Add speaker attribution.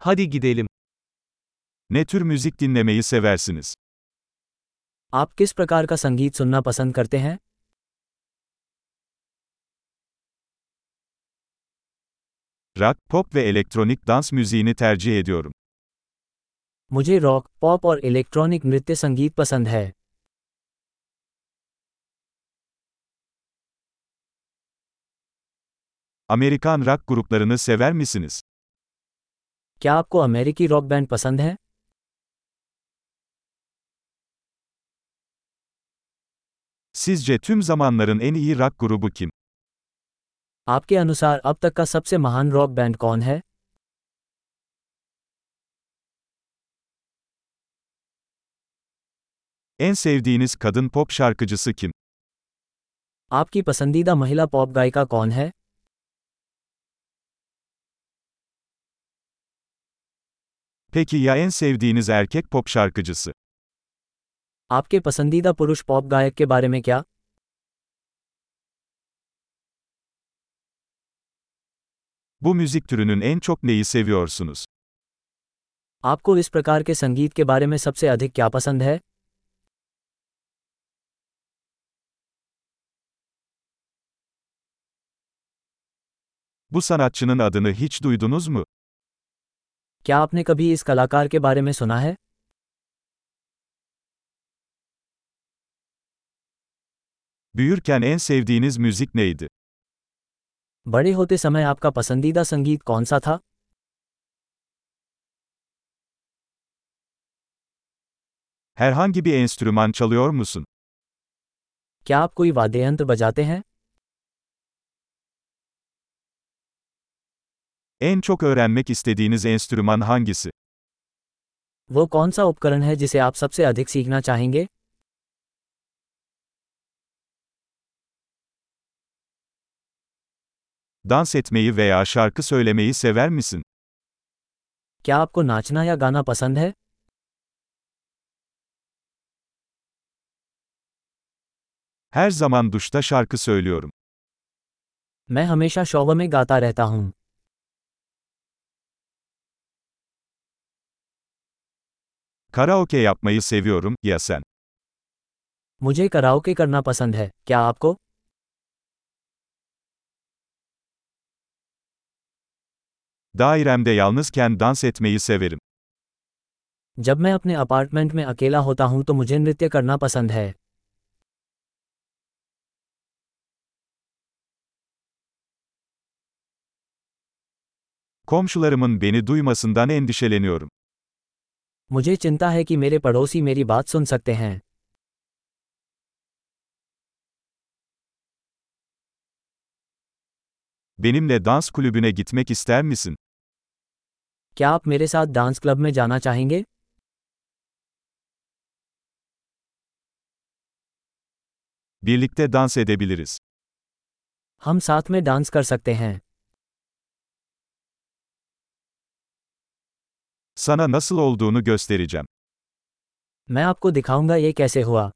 Speaker 1: Hadi gidelim.
Speaker 2: Ne tür müzik dinlemeyi seversiniz?
Speaker 1: आप किस प्रकार का संगीत सुनना पसंद करते हैं
Speaker 2: Rock, pop ve elektronik dans müziğini tercih ediyorum.
Speaker 1: मुझे रॉक पॉप और इलेक्ट्रॉनिक नृत्य संगीत पसंद है
Speaker 2: Amerikan rock gruplarını sever misiniz?
Speaker 1: क्या आपको अमेरिकी रॉक बैंड पसंद है
Speaker 2: Sizce tüm zamanların en iyi rock grubu kim?
Speaker 1: आपके अनुसार अब तक का सबसे महान रॉक बैंड कौन है
Speaker 2: En sevdiğiniz kadın pop şarkıcısı kim?
Speaker 1: आपकी पसंदीदा महिला पॉप गायिका कौन है
Speaker 2: Peki ya en sevdiğiniz erkek pop şarkıcısı?
Speaker 1: आपके पसंदीदा पुरुष पॉप गायक के बारे में क्या
Speaker 2: Bu müzik türünün en çok neyi seviyorsunuz?
Speaker 1: आपको इस प्रकार के संगीत के बारे में सबसे अधिक क्या पसंद है
Speaker 2: Bu sanatçının adını hiç duydunuz mu?
Speaker 1: क्या आपने कभी इस कलाकार के बारे में सुना है
Speaker 2: Büyürken en sevdiğiniz müzik neydi?
Speaker 1: बड़े होते समय आपका पसंदीदा संगीत कौन सा था
Speaker 2: Herhangi bir enstrüman çalıyor musun?
Speaker 1: क्या आप कोई वाद्य यंत्र बजाते हैं
Speaker 2: En çok öğrenmek istediğiniz enstrüman hangisi?
Speaker 1: वो कौन सा उपकरण है जिसे आप सबसे अधिक सीखना चाहेंगे
Speaker 2: Dans etmeyi veya şarkı söylemeyi sever misin?
Speaker 1: क्या आपको नाचना या गाना पसंद है
Speaker 2: Her zaman duşta şarkı söylüyorum.
Speaker 1: मैं हमेशा शौवर में गाता रहता हूँ
Speaker 2: Karaoke yapmayı seviyorum, ya sen?
Speaker 1: मुझे कराओके करना पसंद है क्या आपको
Speaker 2: Dairemde yalnızken dans etmeyi severim.
Speaker 1: जब मैं अपने अपार्टमेंट में अकेला होता हूं तो मुझे नृत्य करना पसंद है
Speaker 2: Komşularımın beni duymasından endişeleniyorum.
Speaker 1: मुझे चिंता है कि मेरे पड़ोसी मेरी बात सुन सकते हैं
Speaker 2: Benimle dans kulübüne gitmek ister misin?
Speaker 1: क्या आप मेरे साथ डांस क्लब में जाना चाहेंगे
Speaker 2: Birlikte dans edebiliriz.
Speaker 1: हम साथ में डांस कर सकते हैं
Speaker 2: Sana nasıl olduğunu göstereceğim.
Speaker 1: मैं आपको दिखाऊंगा ये कैसे हुआ